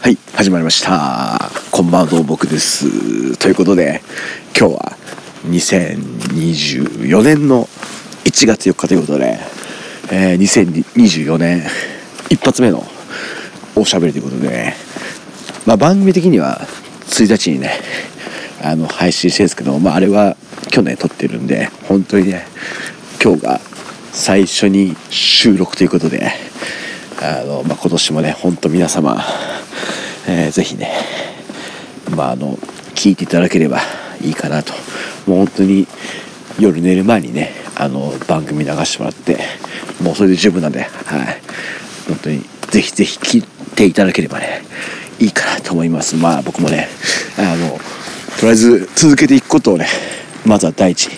はい始まりました。こんばんはどうも僕です。ということで今日は2024年の1月4日ということで、えー、2024年一発目のおしゃべりということで、まあ、番組的には1日にねあの配信してるんですけど、まあ、あれは去年撮ってるんで本当にね今日が最初に収録ということであの、まあ、今年もね本当皆様えー、ぜひねまああの聞いていただければいいかなと。もう本当に夜寝る前にねあの番組流してもらってもうそれで十分なんではい。本当にぜひぜひ聞いていただければねいいかなと思います。まあ僕もねあのとりあえず続けていくことをねまずは第一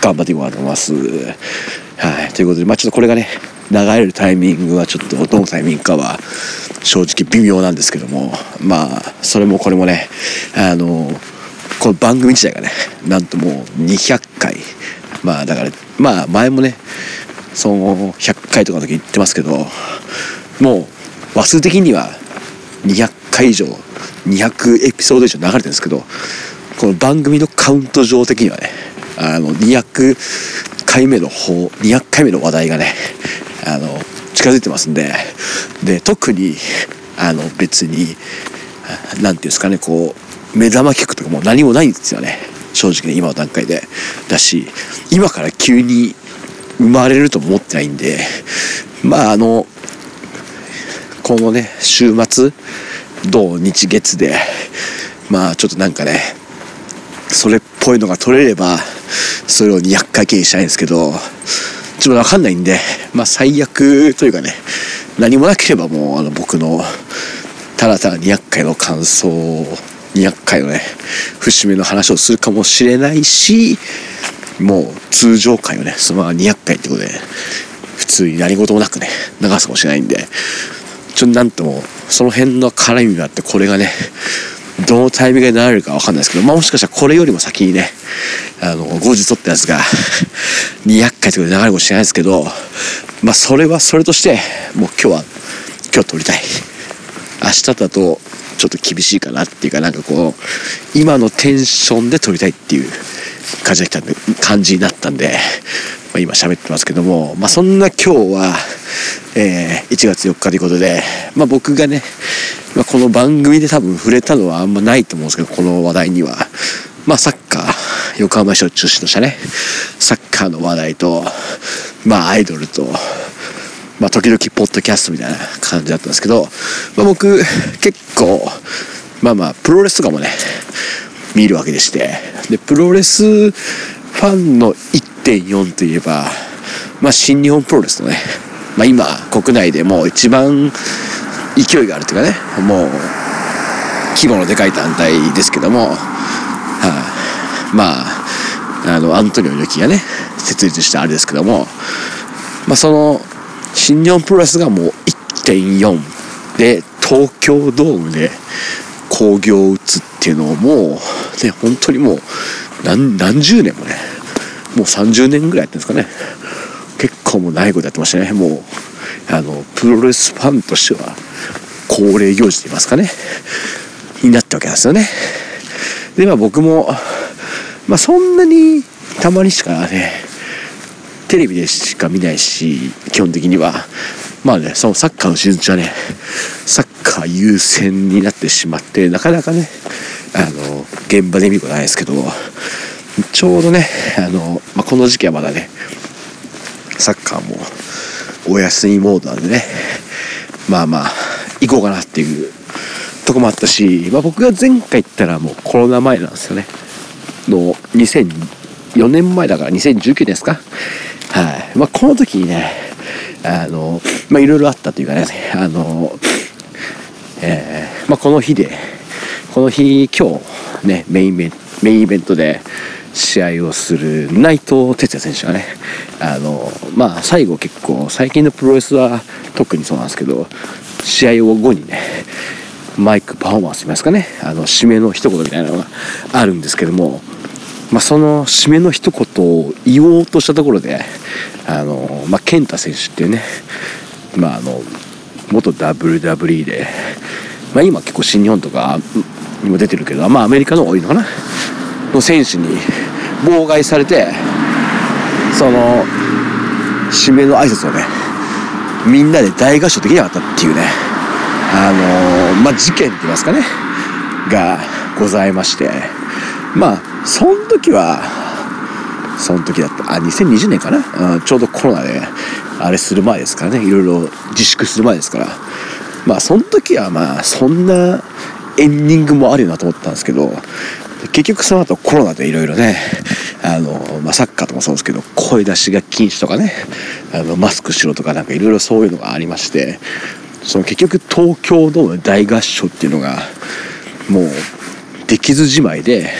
頑張っていこうと思います。はい。ということでまあちょっとこれがね流れるタイミングはちょっとどのタイミングかは正直微妙なんですけどもまあそれもこれもねあのこの番組自体がねなんともう200回まあだからまあ前もねその100回とかの時言ってますけどもう話数的には200回以上200エピソード以上流れてるんですけどこの番組のカウント上的にはねあの200回目の方200回目の話題がねあの近づいてますんで。で特にあの別に何て言うんですかねこう目玉企画とかも何もないんですよね。正直ね今の段階で。だし今から急に生まれるとも思ってないんで。まああのこのね週末土日月でまあちょっとなんかねそれっぽいのが取れればそれを200回経営したいんですけど。ちょっとわかんないんで、まあ最悪というかね、何もなければもうあの僕のただただ200回の感想200回のね、節目の話をするかもしれないし、もう通常回をね、そのまま200回ってことで、普通に何事もなくね、流すかもしれないんで、ちょっとなんとも、その辺の絡みがあって、これがね、どのタイミングで流れるかわかんないですけど、まあもしかしたらこれよりも先にね、あの、後日撮ったやつが 200回とかで流れるかもしれないですけど、まあそれはそれとして、もう今日は、今日撮りたい。明日だとちょっと厳しいかなっていうか、なんかこう、今のテンションで撮りたいっていう感じが来たんで、感じになったんで、まあ、今喋ってますけども、まあそんな今日は、えー、1月4日ということで、まあ僕がね、まあ、この番組で多分触れたのはあんまないと思うんですけど、この話題には。まあ、サッカー、横浜市を中心としたね、サッカーの話題と、まあ、アイドルと、まあ、時々ポッドキャストみたいな感じだったんですけど、まあ、僕、結構、まあまあ、プロレスとかもね、見るわけでして、で、プロレスファンの1.4といえば、まあ、新日本プロレスのね、まあ、今、国内でも一番勢いがあるというかねもう規模のでかい団体ですけども、はあ、まああのアントニオ猪木がね設立したあれですけども、まあ、その新日本プロレスがもう1.4で東京ドームで興行を打つっていうのをもうね本当にもう何何十年もねもう30年ぐらいやってるんですかね。結構もうないことやってましたね。もうあのプロレスファンとしては。恒例行事と言いますかね。になったわけなんですよね。でまあ僕もまあそんなにたまにしかねテレビでしか見ないし基本的には。まあねそのサッカーのシーズン中はねサッカー優先になってしまってなかなかねあの現場で見ることないですけどちょうどねあの、まあ、この時期はまだねサッカーもお休みモードなんでね。まあまあ行こうかなっていうとこもあったし、まあ、僕が前回行ったらもうコロナ前なんですよね。の2004年前だから2019年ですか。はい。まあこの時にねあのまあいろいろあったというかねあのえー、まあこの日でこの日今日ねメインメインイベントで試合をする内藤哲也選手がねあのまあ最後結構最近のプロレスは特にそうなんですけど試合を後にねマイクパフォーマンスといいますかね。あの締めの一言みたいなのがあるんですけども、まあ、その締めの一言を言おうとしたところであの、まあ、健太選手っていうね、まあ、あの元 WWE でまあ、今結構新日本とかにも出てるけどまあアメリカの多いのかな。の選手に妨害されてその締めの挨拶をねみんなで大合唱できなかったっていうね。あのー、まあ事件って言いますかね。がございまして。まあその時はその時だった。あ2020年かな、うん、ちょうどコロナであれする前ですからね。いろいろ自粛する前ですから。まあその時はまあそんなエンディングもあるよなと思ったんですけど。結局その後コロナでいろいろねあの、まあ、サッカーとかそうですけど声出しが禁止とかねあのマスクしろとかなんかいろいろそういうのがありましてその結局東京ドーム大合唱っていうのがもうできずじまいで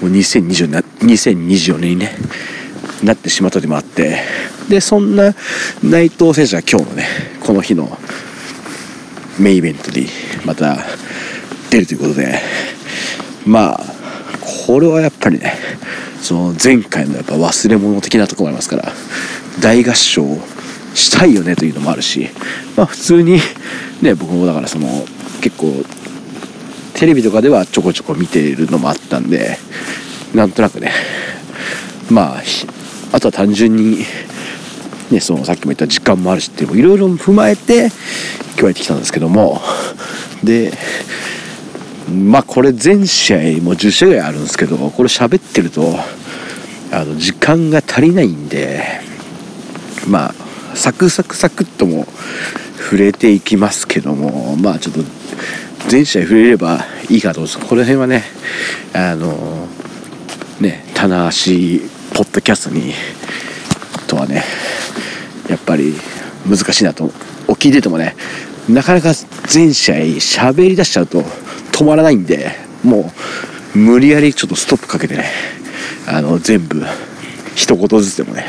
もう2020 2024年にねなってしまったでもあってでそんな内藤選手は今日のねこの日のメインイベントにまた出るということでまあこれはやっぱりねその前回のやっぱ忘れ物的なところもありますから大合唱したいよねというのもあるしまあ普通にね僕もだからその結構テレビとかではちょこちょこ見ているのもあったんでなんとなくねまああとは単純にねそのさっきも言った時間もあるしっていうのもいろいろ踏まえて今日やってきたんですけどもでまあこれ全試合もう10試合ぐらいあるんですけどこれ喋ってるとあの時間が足りないんでまあサクサクサクっとも触れていきますけどもまあちょっと全試合触れればいいかと思うんですこの辺はねあのね棚橋ポッドキャストにとはねやっぱり難しいなとお聞いててもねなかなか全試合喋りだしちゃうと止まらないんでもう無理やりちょっとストップかけてねあの全部一言ずつでもね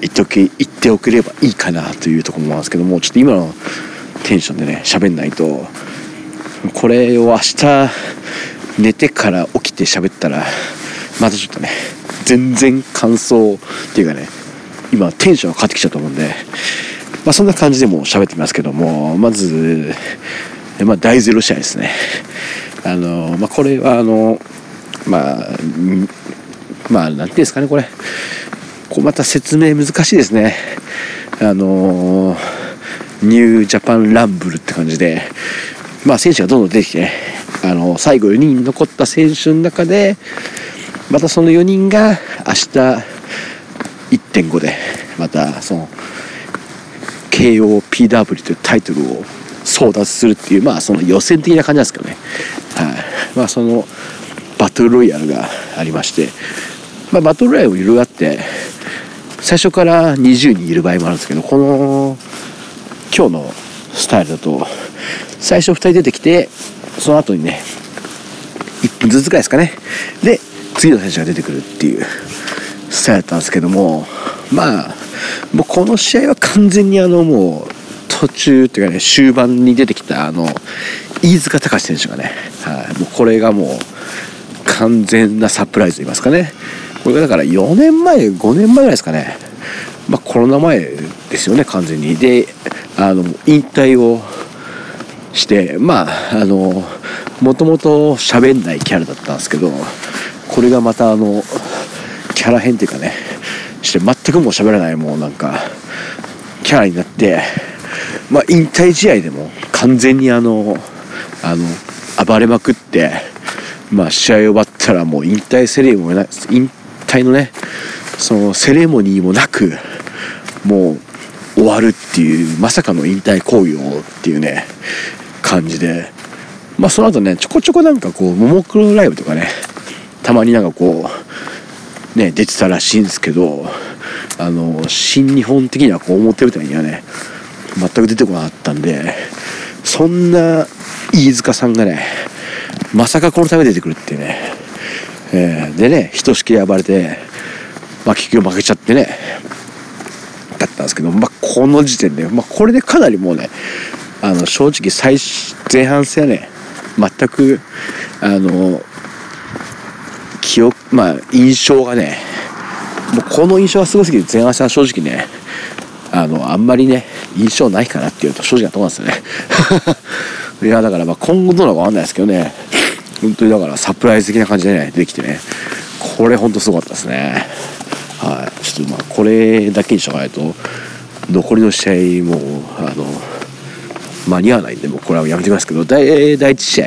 言っておき言っておければいいかなというところもなんですけどもちょっと今のテンションでね喋んないとこれを明日寝てから起きて喋ったらまたちょっとね全然感想っていうかね今テンションが変わってきちゃうと思うんでまあそんな感じでも喋ってますけどもまずまあ第0試合ですね。あのまあこれはあのまあまあ何ていうんですかねこれ。こうまた説明難しいですね。あのニュージャパンランブルって感じで。まあ選手がどんどん出てきて、ね、あの最後4人残った選手の中でまたその4人が明日1.5でまたその KOPW というタイトルを争奪するっていうまあその予選的な感じなんですけどね、はい。まあ、そのバトルロイヤルがありまして、まあ、バトルロイヤルもいろいろあって最初から20人いる場合もあるんですけどこの今日のスタイルだと最初2人出てきてその後にね1分ずつぐらいですかね。で次の選手が出てくるっていうスタイルだったんですけどもまあもうこの試合は完全にあのもう途中っていうかね終盤に出てきたあの飯塚隆選手がね、はい、もうこれがもう完全なサプライズと言いますかね。これがだから4年前5年前ぐらいですかね。まあコロナ前ですよね完全に。であの引退をしてまああのもともと喋んないキャラだったんですけどこれがまたあのキャラ変っていうかねして全くもう喋らないもうなんかキャラになってまあ引退試合でも完全にあのあの暴れまくってまあ試合終わったらもう引退セレモニー引退のねそのセレモニーもなくもう終わるっていうまさかの引退行為をっていうね感じでまあその後ねちょこちょこなんかこうももクロライブとかねたまになんかこうね出てたらしいんですけどあの新日本的にはこう思ってるみたいにはね全く出てこなかったんでそんな飯塚さんがねまさかこのため出てくるっていうね、えー、でねひとしきり暴れてまあ結局負けちゃってねだったんですけど、まあ、この時点で、まあ、これでかなりもうねあの正直最前半戦はね全くあの記憶まあ印象がねもうこの印象がすごすぎて前半戦は正直ねあのあんまりね印象ないかなっていうと正直なとこなんですよね。いやだからまあ今後どうなのか分かんないですけどね。本当にだからサプライズ的な感じでね出てきてね。これほんとすごかったですね。はい。ちょっとまあこれだけにしとかないと残りの試合もあの間に合わないんでもうこれはやめてますけど第第1試合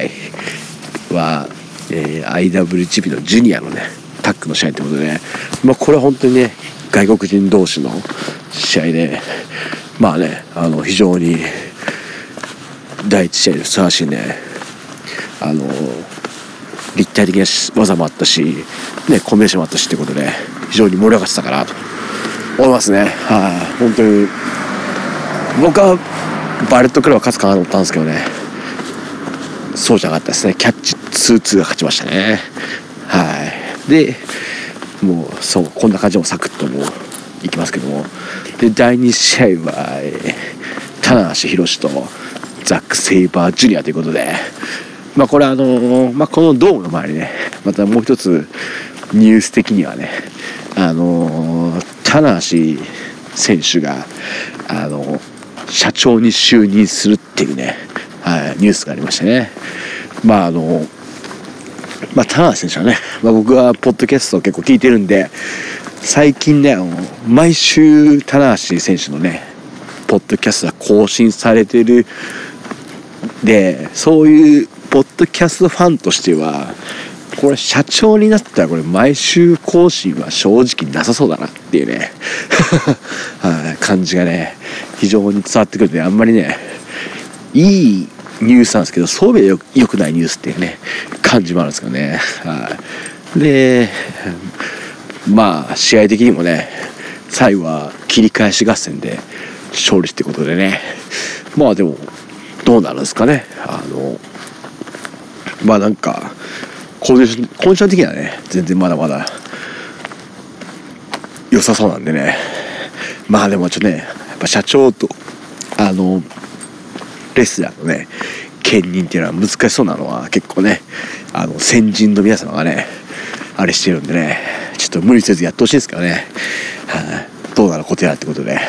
は、えー、IWGP のジュニアのねタッグの試合ってことでね、まあ、これは本当にね外国人同士の試合でまあねあの非常に第1試合でふさわしいねあの立体的な技もあったし、ね、コンビネーションもあったしってことで非常に盛り上がってたかなと。思いますね。はい、あ、本当に僕はバレットクラブ勝つかなと思ったんですけどね。そうじゃなかったですね。キャッチ2-2が勝ちましたね。はい。でもうそうこんな感じもサクッともういきますけども。で第2試合は、棚橋宏とザック・セイバージュニアということでまあこれあの、まあ、このドームの前にねまたもう一つニュース的にはねあの、棚橋選手があの社長に就任するっていうね、はい、ニュースがありましてね。まああのまあ、田中選手はね、まあ、僕はポッドキャストを結構聞いてるんで最近ね毎週棚橋選手のねポッドキャストが更新されてる。でそういうポッドキャストファンとしてはこれ社長になったらこれ毎週更新は正直なさそうだなっていうね はい、感じがね非常に伝わってくるんであんまりねいいニュースなんですけどそういう意味でよくないニュースっていうね感じもあるんですけどね。はい。でまあ試合的にもね最後は切り返し合戦で勝利ってことでね。まあでもどうなるんですかね。あのまあなんかコンディションコンション的にはね全然まだまだ良さそうなんでね。まあでもちょっとねやっぱ社長とあのレスラーのね兼任っていうのは難しそうなのは結構ねあの先人の皆様がねあれしてるんでね。ちょっと無理せずやってほしいですからね、はあ、どうなることやってことで。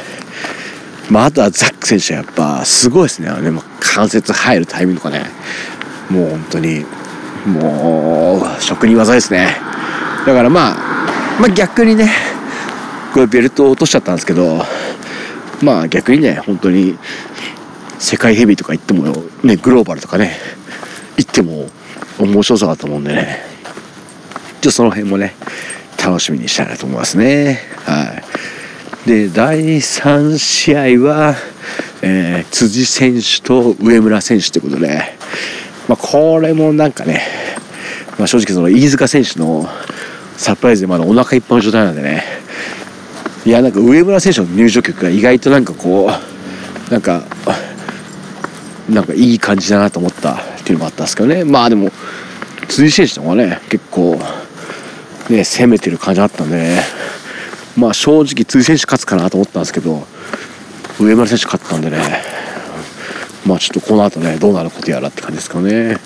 まああとはザック選手はやっぱすごいですね。あのねもう関節入るタイミングとかね。もう本当にもう職人技ですね。だからまあまあ逆にねこれベルトを落としちゃったんですけどまあ逆にね本当に世界ヘビーとか行ってもねグローバルとかね行っても面白そうだと思うんでね。ちょっとその辺もね楽しみにしたいなと思いますね。はい。で第3試合は、えー、辻選手と上村選手ということで、まあ、これもなんかね、まあ、正直その飯塚選手のサプライズでまだお腹いっぱいの状態なんでねいやなんか上村選手の入場曲が意外となんかこうなんかなんかいい感じだなと思ったっていうのもあったんですけどね。まあでも辻選手の方がね結構ね攻めてる感じあったんでね。まあ正直辻選手勝つかなと思ったんですけど上村選手勝ったんでね。まあちょっとこの後ねどうなることやらって感じですかね。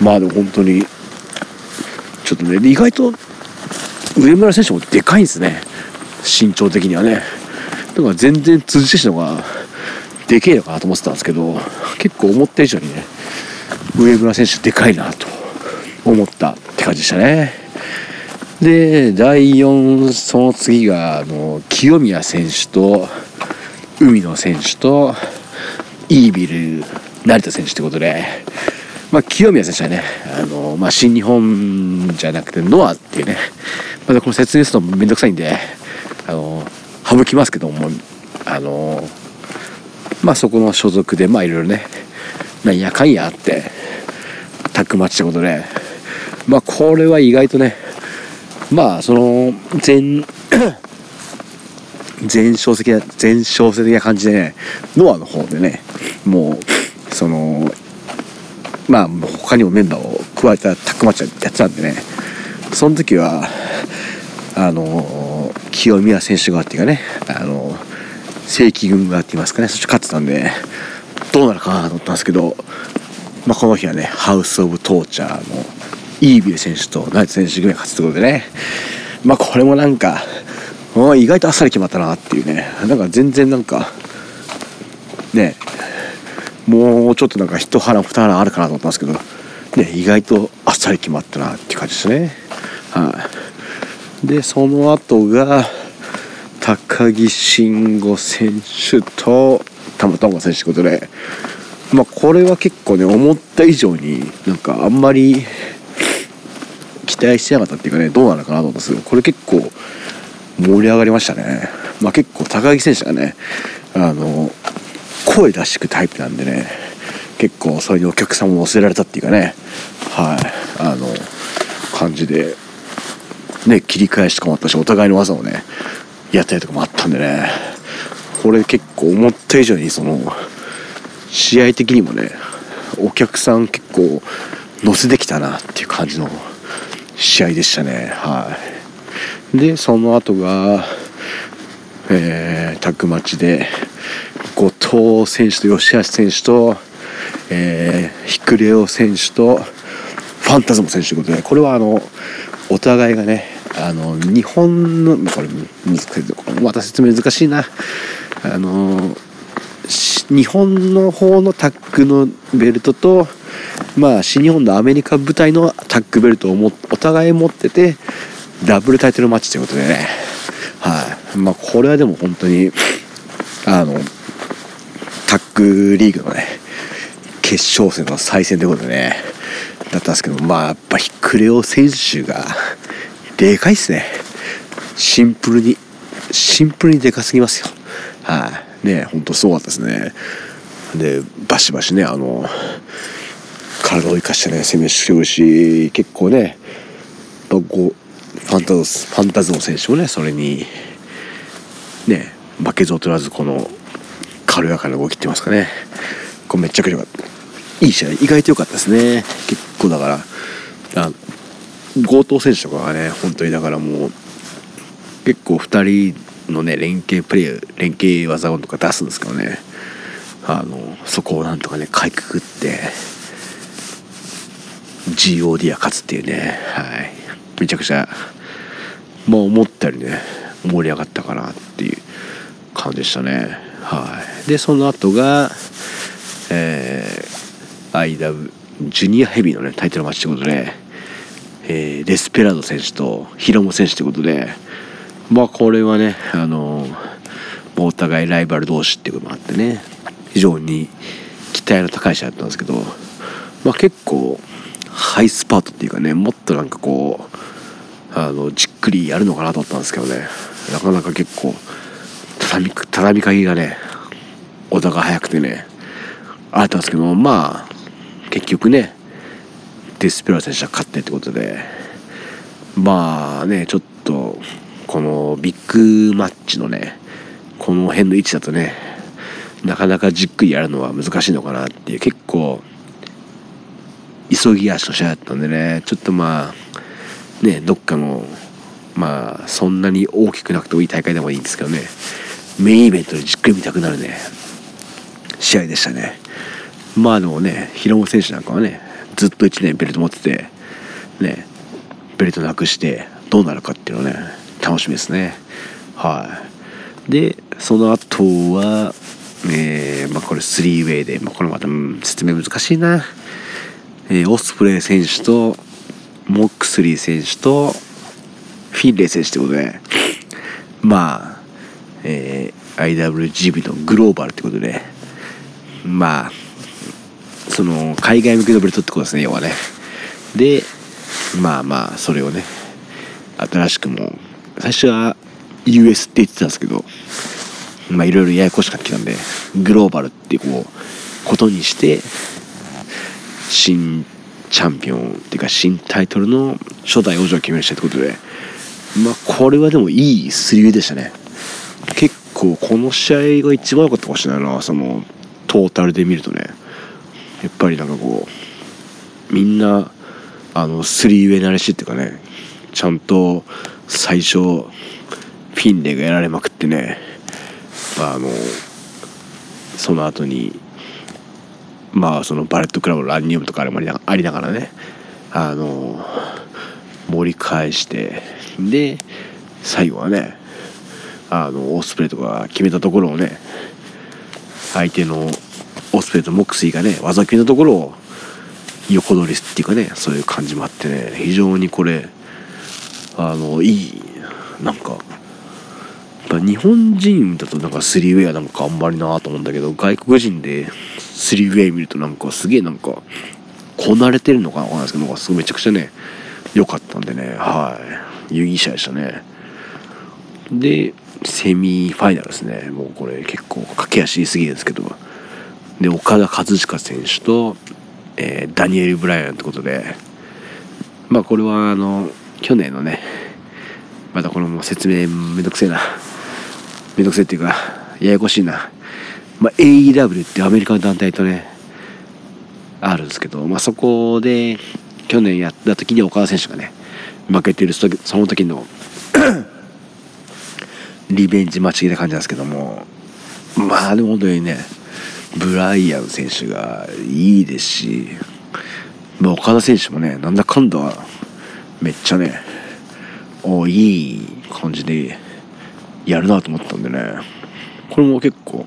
まあでも本当にちょっとね意外と上村選手もでかいんですね。身長的にはね。だから全然辻選手の方がでけえのかなと思ってたんですけど結構思った以上にね上村選手でかいなと思ったって感じでしたね。で第4その次があの清宮選手と海野選手とイービル成田選手ってことで、まあ、清宮選手はねあの、まあ、新日本じゃなくてノアっていうねまたこの説明するのめんどくさいんであの省きますけどもあのまあそこの所属でまあいろいろねなんやかんやあってタッグマッチってことでまあこれは意外とねまあその全全勝的な全勝的な感じでねノアの方でね。もうそのまあ他にもメンバーを加えたタッグマッチやってたんでね。その時はあの清宮選手側っていうかねあの正規軍側って言いますかね。そっち勝ってたんでどうなるかなと思ったんですけど、まあ、この日はねハウス・オブ・トーチャーのイービル選手とナイト選手組が勝つということでね。まあこれもなんか意外とあっさり決まったなっていうね。なんか全然なんかねもうちょっとなんか一腹二腹あるかなと思ったんですけど、ね、意外とあっさり決まったなっていう感じですね。はい、でその後が高木慎吾選手と玉田選手ということで、まあ、これは結構ね思った以上になんかあんまり期待してなかったっていうかねどうなのかなと思ったんですけどこれ結構盛り上がりましたね。まあ、結構高木選手がねあの声出してくタイプなんでね結構それにお客さんも乗せられたっていうかねはいあの感じでね切り返しとかもあったしお互いの技をねやったりとかもあったんでねこれ結構思った以上にその試合的にもねお客さん結構乗せてきたなっていう感じの試合でしたね。はい。でその後がえー、タッグマッチで後藤選手と吉橋選手と、えー、ヒクレオ選手とファンタズム選手ということでこれはあのお互いがねあの日本のこれまた説明難しいな。あの日本の方のタッグのベルトとまあ新日本のアメリカ部隊のタッグベルトをもお互い持っててダブルタイトルマッチということでね。はい。まあこれはでも本当にあのタッグリーグのね決勝戦の再戦ということでねだったんですけどまあやっぱりクレオ選手がでかいっすね。シンプルにシンプルにでかすぎますよ。はい、ねほんとすごかったですね。でバシバシねあの体を生かしてね攻めしてるし結構ねこファンタズファンタズモ選手もねそれにね負けず劣らずこの軽やかな動きってますかね。これめっちゃくちゃいい試合意外と良かったですね。結構だからあ強盗選手とかがね本当にだからもう結構2人のね連携プレー連携技とか出すんですけどね。あのそこをなんとかねかいくぐって GOD は勝つっていうね。はい。めちゃくちゃまあ思ったよりね盛り上がったかなっていう感じでしたね。はい。でその後がえー、IW ジュニアヘビーのねタイトルマッチということでえー、デスペラード選手とヒロム選手ということでまあこれはねあのー、お互いライバル同士っていうこともあってね非常に期待の高い試合だったんですけど、まあ、結構ハイスパートっていうかねもっとなんかこうあのじっくりやるのかなと思ったんですけどね。なかなか結構畳み畳みかけがねお互い早くてねあったんですけどまあ結局ねデスペラー選手は勝ってってことでまあねちょっとこのビッグマッチのねこの辺の位置だとねなかなかじっくりやるのは難しいのかなっていう結構急ぎ足の試合だったんでねちょっとまあねどっかのまあそんなに大きくなくてもいい大会でもいいんですけどねメインイベントでじっくり見たくなるね試合でしたね。まあでもね平尾選手なんかはねずっと1年ベルト持っててねベルトなくしてどうなるかっていうのね楽しみですね。はい。でその後はえー、まあこれ3ウェイで、まあ、これまた、うん、説明難しいな、えー、オスプレイ選手とモックスリー選手とフィンレイ選手ってことでまあえー、IWGB のグローバルってことでまあその海外向けのベルトってことですね要はね。でまあまあそれをね新しくも最初は US って言ってたんですけどまあいろいろややこしかったんでグローバルってこうことにして新チャンピオンっていうか新タイトルの初代王者を決めるしたってことでまあこれはでもいいスリーでしたね。結構この試合が一番良かったかもしれないなそのトータルで見るとね。やっぱりなんかこうみんなあのスリーウェイ慣れしっていうかねちゃんと最初フィンレがやられまくってねあのその後にまあそのバレットクラブのランニウムとかありながらねあの盛り返してで最後はねあのオスプレイとか決めたところをね相手のオスプレイとモックスイがね技決めのところを横取りっていうかねそういう感じもあってね非常にこれあのいいなんか日本人だとなんかスリーウェアなんかあんまりなと思うんだけど外国人でスリーウェア見るとなんかすげえなんかこなれてるのかなわかんないですけどすごいめちゃくちゃね良かったんでね。はい。いい試合でしたね。でセミファイナルですね。もうこれ結構駆け足すぎですけど。で岡田和親選手と、えー、ダニエル・ブライアンってことで。まあこれはあの去年のねまたこの説明めんどくせえな。めんどくせえっていうかややこしいな、まあ、AEW ってアメリカの団体とねあるんですけど、まあ、そこで去年やった時に岡田選手がね負けてるその時の リベンジ待ち的な感じなんですけどもまあでも本当にねブライアン選手がいいですし、まあ、岡田選手もねなんだかんだめっちゃねおいい感じでやるなと思ったんでね。これも結構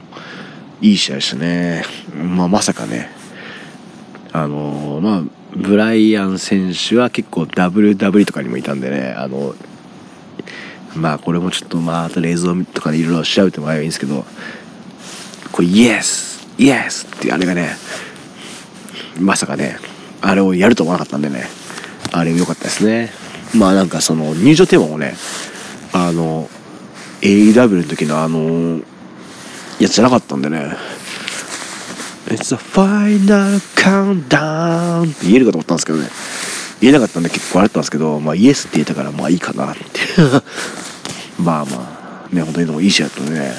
いい試合でしたね、まあ、まさかね。あのまあブライアン選手は結構 WW とかにもいたんでね。あのまあこれもちょっとまああと映像とかでいろいろ調べてもらえばいいんですけど。これイエスイエスってあれがねまさかねあれをやると思わなかったんでね。あれ良かったですね。まあなんかその入場テーマもねあの AEW の時のあのやつじゃなかったんでね。It's a final countdown って言えるかと思ったんですけどね。言えなかったんで結構あれだったんですけどまあイエスって言えたからまあいいかなって。まあまあね本当にでもいい試合だったんでね。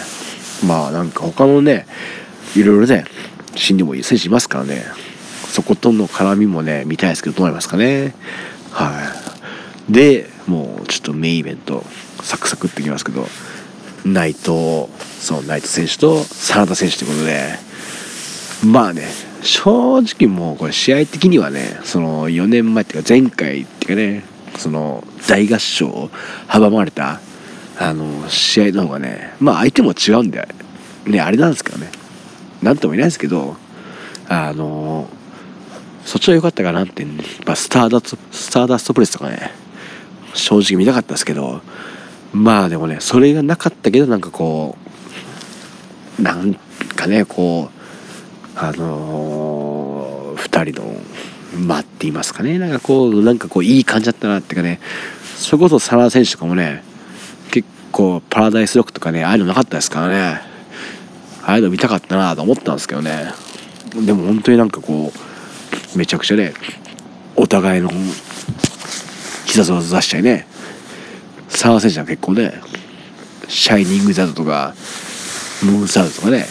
まあなんか他のねいろいろね死んでもいい選手いますからね。そことの絡みもね見たいですけどどうなりますかね。はい。でもうちょっとメインイベントサクサクっていきますけど内藤そう内藤選手と真田選手ということで。まあね正直もうこれ試合的にはねその4年前っていうか前回っていうかねその大合唱を阻まれたあの試合の方がねまあ相手も違うんでねあれなんですけどね。何とも言えないですけどあのそっちは良かったかなって、ね、まあ、スターダストスターダストプレスとかね。正直見たかったですけどまあでもねそれがなかったけどなんかこうなんかねこうあのー、2人の間って言いますかね。なんかこうなんかこういい感じだったなっていうかね。それこそサラ選手とかもね結構パラダイスロックとかねああいうのなかったですからね。ああいうの見たかったなと思ったんですけどね。でも本当になんかこうめちゃくちゃねお互いの必殺技出しちゃいね。サー選手は結構ねシャイニングザードとかムーンサウドとかね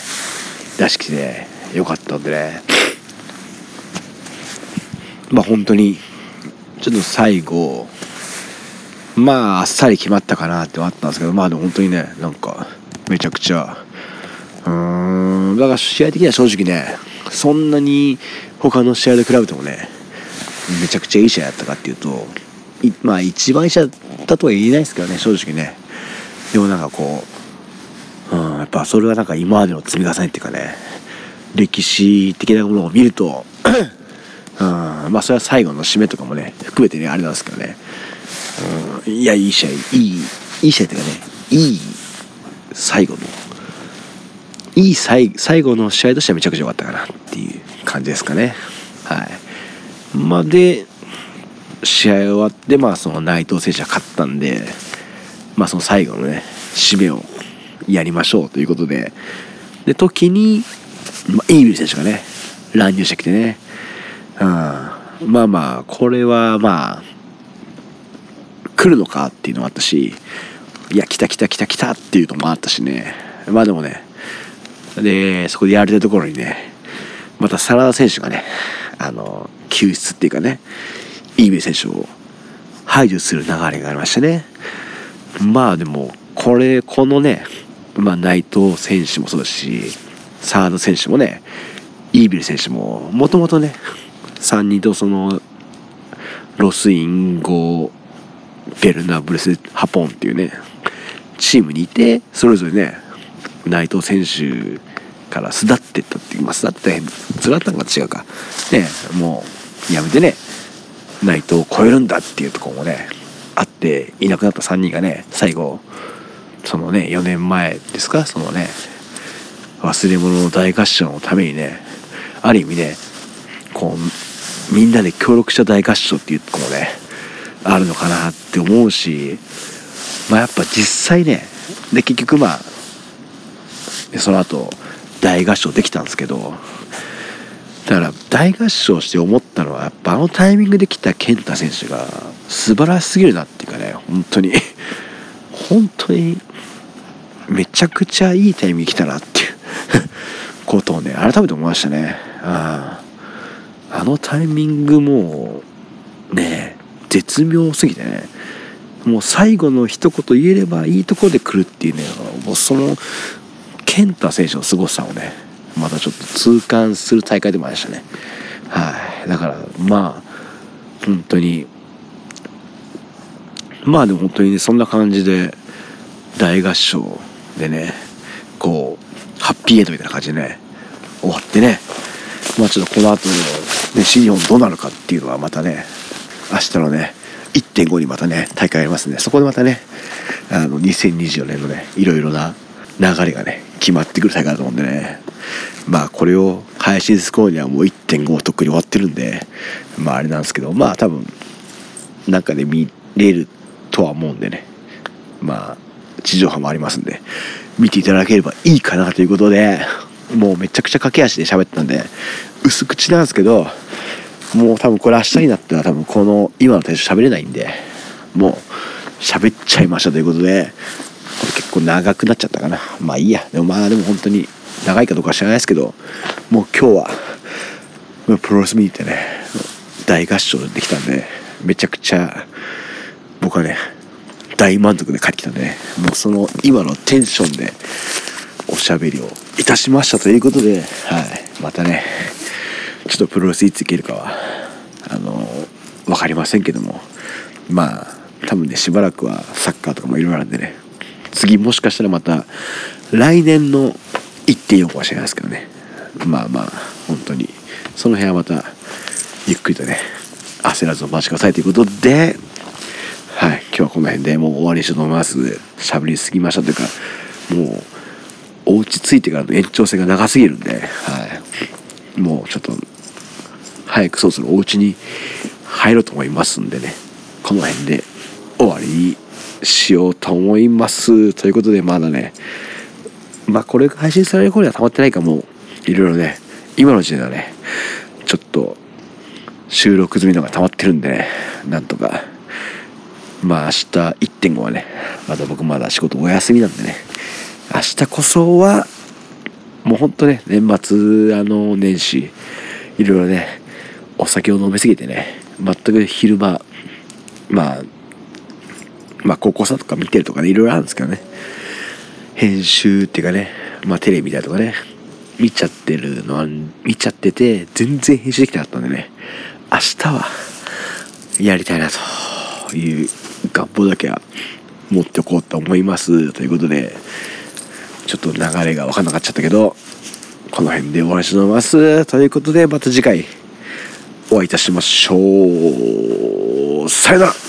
出してきてよかったんでね。まあ本当にちょっと最後まああっさり決まったかなってあったんですけどまあでも本当にねなんかめちゃくちゃうーんだから試合的には正直ねそんなに他の試合で比べてもねめちゃくちゃいい試合だったかっていうとまあ一番いい試合だとは言えないですけどね正直ね。でもなんかこう、うん、やっぱそれはなんか今までの積み重ねっていうかね歴史的なものを見るとうん、まあそれは最後の締めとかもね含めてねあれなんですけどね、うん、いやいい試合いいいい試合っていうかねいい最後のいい最最後の試合としてはめちゃくちゃ良かったかなっていう感じですかね。はい。まあで試合終わってまあその内藤選手が勝ったんでまあその最後のね締めをやりましょうということで。で時にまあ、イービル選手がね、乱入してきてね、うん、まあまあ、これはまあ、来るのかっていうのもあったし、いや、来た来た来た来たっていうのもあったしね、まあでもね、で、そこでやれたところにね、また真田選手がね、あの、救出っていうかね、イービル選手を排除する流れがありましたね。まあでも、これ、このね、まあ内藤選手もそうだし、サード選手もねイービル選手ももともとね3人とそのロスインゴベルナブレスハポンっていうねチームにいてそれぞれね内藤選手から巣立ってったっていうますだってズラタンが違うかねもうやめてね内藤を超えるんだっていうところもねあっていなくなった3人がね最後そのね4年前ですか？そのね忘れ物の大合唱のためにねある意味ねこうみんなで協力した大合唱っていうとこもねあるのかなって思うしまあやっぱ実際ねで結局まあその後大合唱できたんですけどだから大合唱して思ったのはやっぱあのタイミングで来た健太選手が素晴らしすぎるなっていうかね本当に。本当にめちゃくちゃいいタイミング来たなっていう ことをね改めて思いましたね。ああ。のタイミングもうね絶妙すぎてねもう最後の一言言えればいいところで来るっていうねもうその健太選手の凄さをねまたちょっと痛感する大会でもありましたね。はい。だからまあ本当にまあでも本当にねそんな感じで大合唱でねこうハッピーエンドみたいな感じでね終わってねまあちょっとこの後の、ね、新日本どうなるかっていうのはまたね明日のね1.5にまたね大会ありますんでそこでまたねあの2024年のねいろいろな流れがね決まってくる大会だと思うんでね。まあこれを配信する頃にはもう1.5とっくに終わってるんでまああれなんですけどまあ多分中で見れるとは思うんでね。まあ地上波もありますんで見ていただければいいかなということでもうめちゃくちゃ駆け足で喋ったんで薄口なんですけどもう多分これ明日になったら多分この今のテンション喋れないんでもう喋っちゃいましたということでこれ結構長くなっちゃったかな。まあいいや。でもまあでも本当に長いかどうか知らないですけどもう今日はプロレス見に行ってね大合唱できたんでめちゃくちゃ僕はね大満足で帰ってきたんでねもうその今のテンションでおしゃべりをいたしましたということで、はい、またねちょっとプロレスいついけるかはあの分かりませんけどもまあ多分ねしばらくはサッカーとかもいろいろあるんでね次もしかしたらまた来年の1.4かもしれないですけどね。まあまあ本当に。その辺はまたゆっくりとね焦らずお待ちくださいということで。はい。今日はこの辺でもう終わりにしようと思いますしゃべりすぎましたというかもうお家着いてからの延長戦が長すぎるんで、はい、もうちょっと早くそろそろお家に入ろうと思いますんでね。この辺で終わりにしようと思います。ということでまだねまあこれが配信される頃には溜まってないかも。いろいろね今の時点ではねちょっと収録済みのが溜まってるんでねなんとか。まあ明日1.5はねまだ僕まだ仕事お休みなんでね。明日こそはもうほんとね年末あの年始いろいろねお酒を飲みすぎてね全く昼間まあまあ高校生とか見てるとかねいろいろあるんですけどね。編集っていうかねまあテレビ見たりとかね見ちゃってるのは見ちゃってて全然編集できなかったんでね明日はやりたいなという願望だけは持っておこうと思いますということでちょっと流れが分かんなかっちゃったけどこの辺で終わりします。ということでまた次回お会いいたしましょう。さよなら。